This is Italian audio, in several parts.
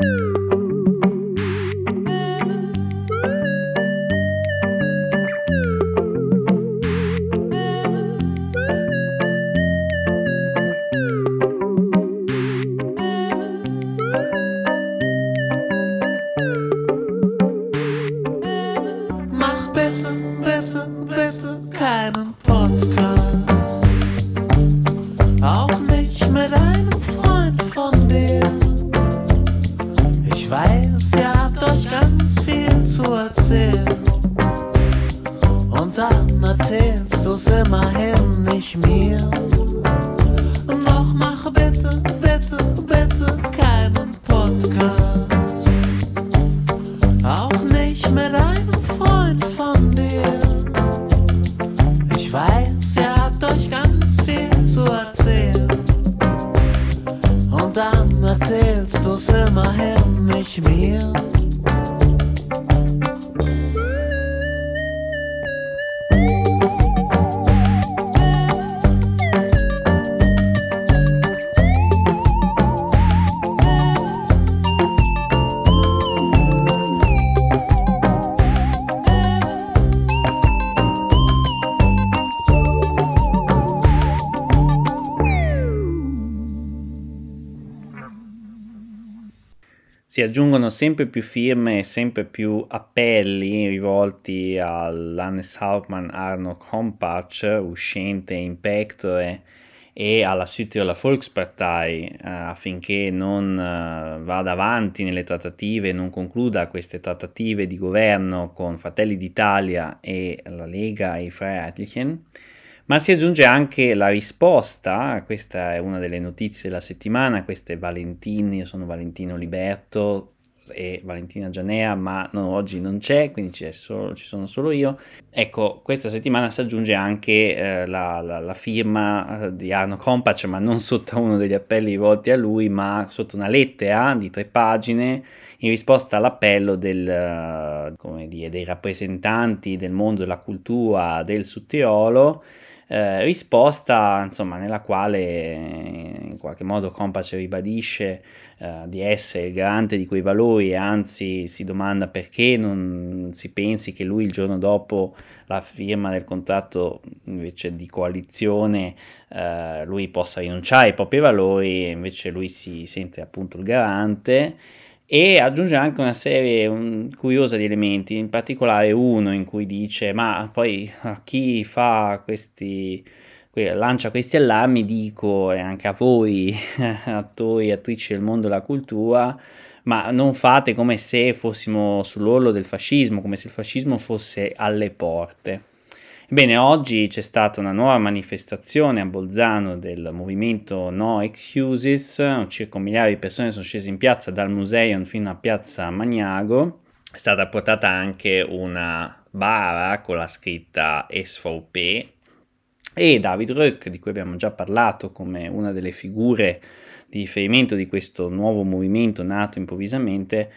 Mach bitte, bitte, bitte keinen Podcast. Si aggiungono sempre più firme e sempre più appelli rivolti all'Hannes Hauptmann Arno Kompatsch, uscente in pectore, e alla Südtiroler Volkspartei eh, affinché non eh, vada avanti nelle trattative, non concluda queste trattative di governo con Fratelli d'Italia e la Lega e i Freiheitlichen. Ma si aggiunge anche la risposta, questa è una delle notizie della settimana, questa è Valentino, io sono Valentino Liberto e Valentina Gianea, ma no, oggi non c'è, quindi c'è solo, ci sono solo io. Ecco, questa settimana si aggiunge anche eh, la, la, la, firma eh, di Arno Kompacz, ma non sotto uno degli appelli rivolti a lui, ma sotto una lettera di tre pagine in risposta all'appello del, dire, dei rappresentanti del mondo della cultura del Sudtirolo eh, risposta insomma nella quale in qualche modo Compace ribadisce eh, di essere il garante di quei valori e anzi si domanda perché non si pensi che lui il giorno dopo la firma del contratto invece di coalizione eh, lui possa rinunciare ai propri valori e invece lui si sente appunto il garante e aggiunge anche una serie un, curiosa di elementi, in particolare uno in cui dice ma poi a chi fa questi lancia questi allarmi dico e anche a voi attori e attrici del mondo della cultura ma non fate come se fossimo sull'orlo del fascismo come se il fascismo fosse alle porte Ebbene, oggi c'è stata una nuova manifestazione a Bolzano del movimento No Excuses, circa un migliaio di persone sono scese in piazza dal Museo fino a piazza Magnago, è stata portata anche una bara con la scritta SVP e David Röck, di cui abbiamo già parlato come una delle figure di riferimento di questo nuovo movimento nato improvvisamente,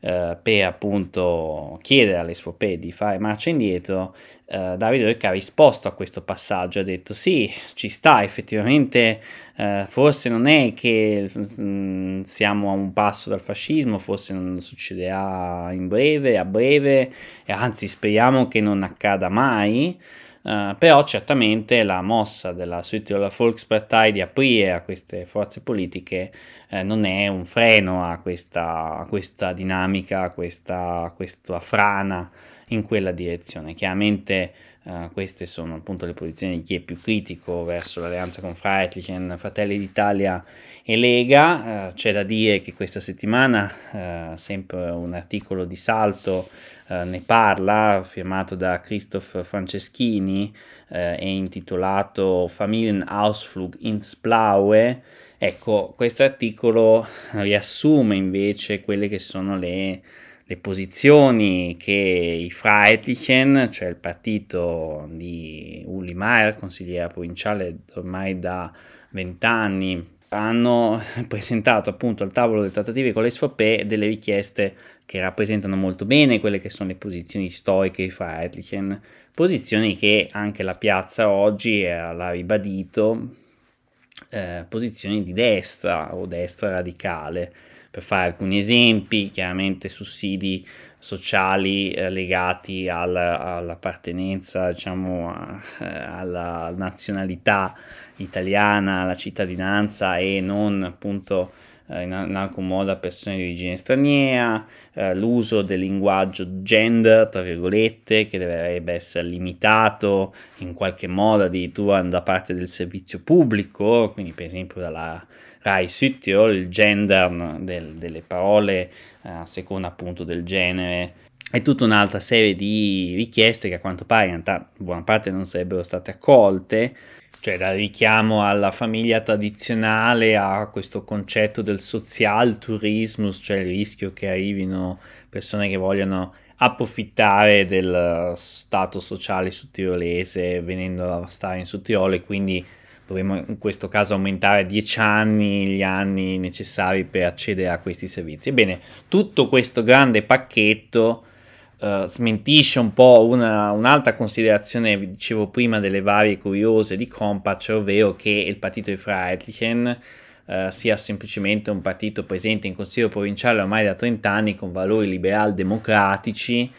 eh, per appunto chiedere all'SVP di fare marcia indietro, eh, Davide Ricca ha risposto a questo passaggio, ha detto sì, ci sta, effettivamente eh, forse non è che mh, mm, siamo a un passo dal fascismo, forse non succederà in breve, a breve, e anzi speriamo che non accada mai. Uh, però certamente la mossa della Südtiroler Volkspartei di aprire a queste forze politiche uh, non è un freno a questa, a questa dinamica, a questa, a questa frana in quella direzione. Chiaramente uh, queste sono appunto le posizioni di chi è più critico verso l'alleanza con Freiheitlichen, Fratelli d'Italia e Lega. Uh, c'è da dire che questa settimana uh, sempre un articolo di salto ne parla, firmato da Christoph Franceschini e intitolato Familienausflug ins Blaue. Ecco, questo articolo riassume invece quelle che sono le le posizioni che i Freiheitlichen, cioè il partito di Uli Maier, consigliere provinciale ormai da vent'anni, hanno presentato appunto al tavolo delle trattative con l'SVP delle richieste che rappresentano molto bene quelle che sono le posizioni storiche di Freiheitlichen, posizioni che anche la piazza oggi ha ribadito, eh, posizioni di destra o destra radicale Per fare alcuni esempi, chiaramente sussidi sociali eh, legati al, all'appartenenza, diciamo, a, eh, alla nazionalità italiana, alla cittadinanza e non appunto in, in, alcun modo a persone di origine straniera, eh, l'uso del linguaggio gender, tra virgolette, che dovrebbe essere limitato in qualche modo addirittura da parte del servizio pubblico, quindi per esempio dalla Rai Süttiol, il gender del, delle parole eh, a seconda appunto del genere. E tutta un'altra serie di richieste che a quanto pare in realtà buona parte non sarebbero state accolte cioè dal richiamo alla famiglia tradizionale a questo concetto del social turismo, cioè il rischio che arrivino persone che vogliono approfittare del stato sociale sudtirolese venendo a stare in Sudtirolo e quindi dovremmo in questo caso aumentare 10 anni gli anni necessari per accedere a questi servizi. Ebbene, tutto questo grande pacchetto uh, smentisce un po' una, un'altra considerazione, vi dicevo prima, delle varie curiose di Compatch, ovvero che il partito di Freiheitlichen uh, sia semplicemente un partito presente in Consiglio provinciale ormai da 30 anni con valori liberal democratici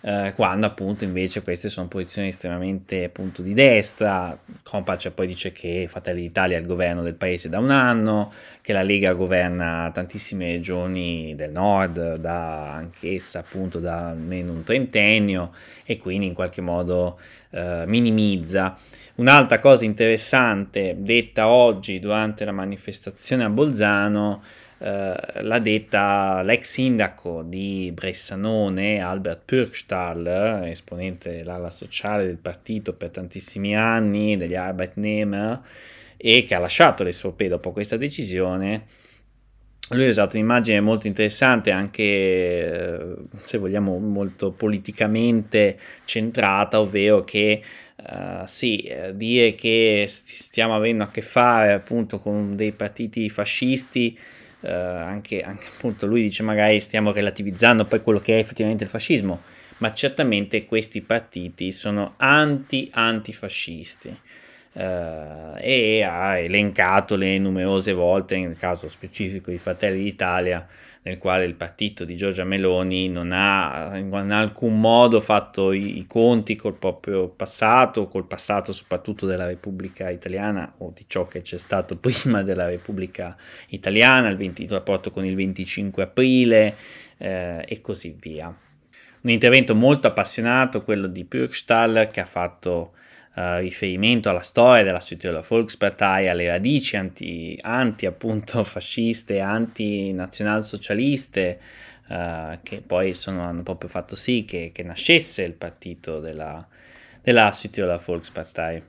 eh, quando appunto invece queste sono posizioni estremamente appunto di destra. Compace poi dice che Fratelli d'Italia è il governo del paese da un anno, che la Lega governa tantissime regioni del nord, da anch'essa appunto da almeno un trentennio e quindi in qualche modo eh, minimizza. Un'altra cosa interessante detta oggi durante la manifestazione a Bolzano Uh, l'ha detta l'ex sindaco di Bressanone, Albert Pürkstall, esponente dell'ala sociale del partito per tantissimi anni, degli Arbeitnehmer, e che ha lasciato l'SVP dopo questa decisione. Lui ha usato un'immagine molto interessante, anche eh, se vogliamo molto politicamente centrata, ovvero che uh, sì, eh, dire che stiamo avendo a che fare appunto con dei partiti fascisti eh, anche, anche, appunto lui dice magari stiamo relativizzando poi quello che è effettivamente il fascismo, ma certamente questi partiti sono anti-antifascisti. Uh, e ha elencato le numerose volte, nel caso specifico di Fratelli d'Italia, nel quale il partito di Giorgia Meloni non ha in alcun modo fatto i, i conti col proprio passato, col passato soprattutto della Repubblica Italiana o di ciò che c'è stato prima della Repubblica Italiana, il, 20, il rapporto con il 25 aprile eh, e così via. Un intervento molto appassionato, quello di Pürkstall, che ha fatto Uh, riferimento alla storia della Südtiroler Volkspartei, alle radici anti, anti appunto fasciste, anti nazionalsocialiste, uh, che poi sono, hanno proprio fatto sì che, che nascesse il partito della, della Südtiroler Volkspartei.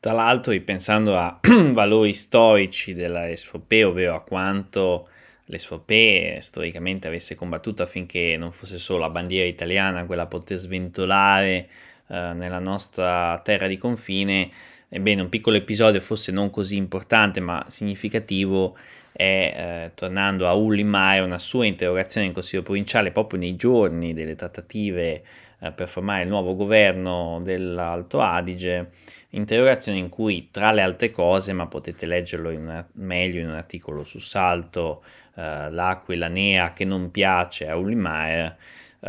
Tra l'altro, ripensando a valori storici della SVP, ovvero a quanto l'SVP storicamente avesse combattuto affinché non fosse solo la bandiera italiana quella a poter sventolare eh, nella nostra terra di confine, ebbene un piccolo episodio forse non così importante ma significativo è, eh, tornando a Uli Mai, una sua interrogazione in Consiglio provinciale proprio nei giorni delle trattative eh, per formare il nuovo governo dell'Alto Adige, interrogazione in cui tra le altre cose, ma potete leggerlo in una, meglio in un articolo su Salto, eh, l'Aquila Nera che non piace a eh,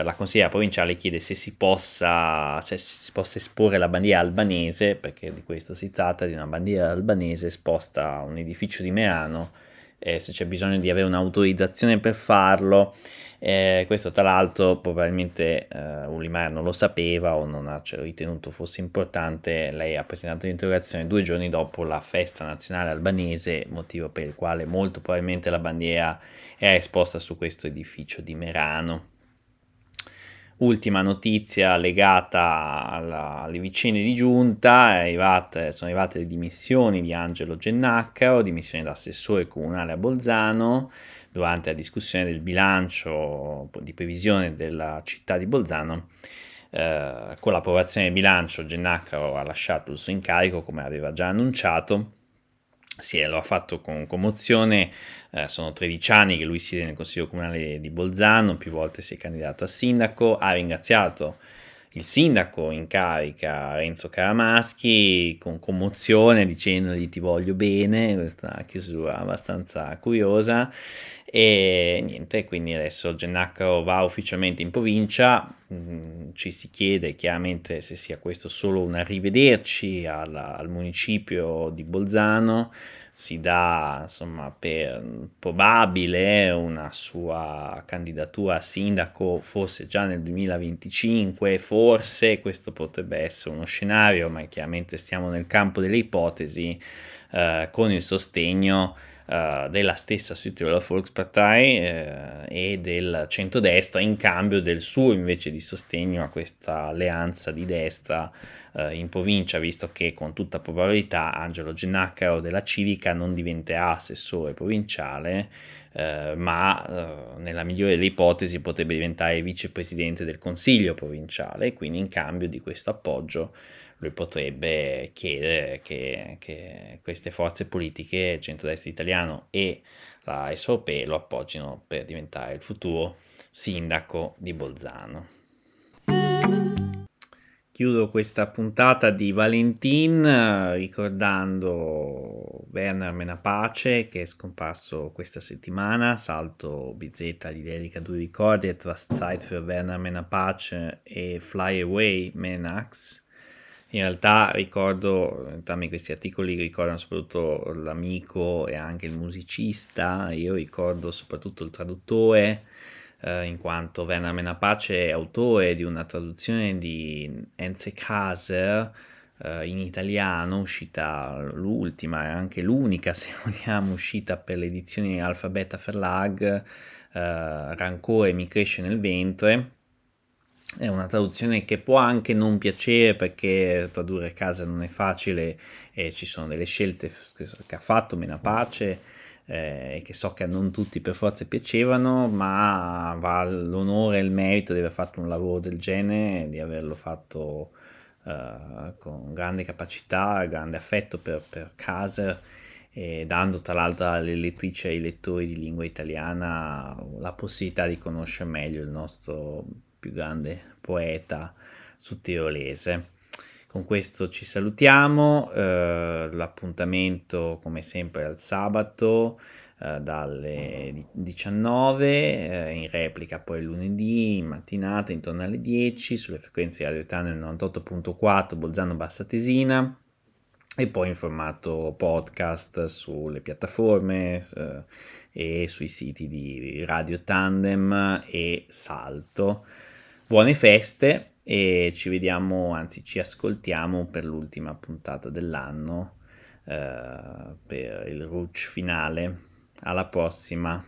la consigliera provinciale chiede se si possa, se si possa esporre la bandiera albanese, perché di questo si tratta, di una bandiera albanese esposta a un edificio di Merano, eh, se c'è bisogno di avere un'autorizzazione per farlo. Eh, questo tra l'altro probabilmente eh, Ulimar non lo sapeva o non ha ritenuto fosse importante, lei ha presentato l'interrogazione due giorni dopo la festa nazionale albanese, motivo per il quale molto probabilmente la bandiera era esposta su questo edificio di Merano. Ultima notizia legata alla, alle vicende di giunta, arrivate, sono arrivate le dimissioni di Angelo Gennaccaro, dimissioni da assessore comunale a Bolzano, durante la discussione del bilancio di previsione della città di Bolzano. Eh, con l'approvazione del bilancio Gennaccaro ha lasciato il suo incarico come aveva già annunciato sì, lo ha fatto con commozione, eh, sono 13 anni che lui siede nel Consiglio Comunale di Bolzano, più volte si è candidato a sindaco, ha ringraziato il sindaco in carica Renzo Caramaschi con commozione dicendogli ti voglio bene, questa chiusura abbastanza curiosa. E niente, quindi adesso Gennacaro va ufficialmente in provincia, mm, ci si chiede chiaramente se sia questo solo un arrivederci al, al municipio di Bolzano, si dà insomma per probabile una sua candidatura a sindaco forse già nel 2025 forse questo potrebbe essere uno scenario ma chiaramente stiamo nel campo delle ipotesi eh, con il sostegno Uh, della stessa Südtiroler Volkspartei uh, e del centrodestra in cambio del suo invece di sostegno a questa alleanza di destra uh, in provincia, visto che con tutta probabilità Angelo Gennacaro della Civica non diventerà assessore provinciale, ma nella migliore delle ipotesi potrebbe diventare vicepresidente del consiglio provinciale, quindi in cambio di questo appoggio lui potrebbe chiedere che, che queste forze politiche, centrodestra italiano e la SVP, lo appoggino per diventare il futuro sindaco di Bolzano. Chiudo questa puntata di Valentin ricordando Werner Menapace che è scomparso questa settimana. Salto Bizzetta gli dedica due ricordi: Etwas Zeit für Werner Menapace e Fly Away Menax in realtà ricordo, entrambi questi articoli ricordano soprattutto l'amico e anche il musicista, io ricordo soprattutto il traduttore, eh, in quanto Werner Menapace è autore di una traduzione di Enze Kaser eh, in italiano, uscita l'ultima e anche l'unica, se vogliamo, uscita per le edizioni Alphabeta Verlag, eh, Rancore mi cresce nel ventre. È una traduzione che può anche non piacere perché tradurre a casa non è facile e ci sono delle scelte che ha fatto Menapace eh, che so che a non tutti per forza piacevano, ma va l'onore e il merito di aver fatto un lavoro del genere, di averlo fatto eh, con grande capacità, grande affetto per, per Caser e dando tra l'altro alle lettrici e ai lettori di lingua italiana la possibilità di conoscere meglio il nostro più grande poeta sudtirolese. Con questo ci salutiamo, eh, l'appuntamento come sempre al sabato eh, dalle 19, eh, in replica poi lunedì in mattinata intorno alle 10 sulle frequenze di Radio Etana 98.4 Bolzano Bassa Tesina e poi in formato podcast sulle piattaforme eh, e sui siti di Radio Tandem e Salto. Buone feste e ci vediamo, anzi ci ascoltiamo per l'ultima puntata dell'anno, eh, per il Rouge finale. Alla prossima!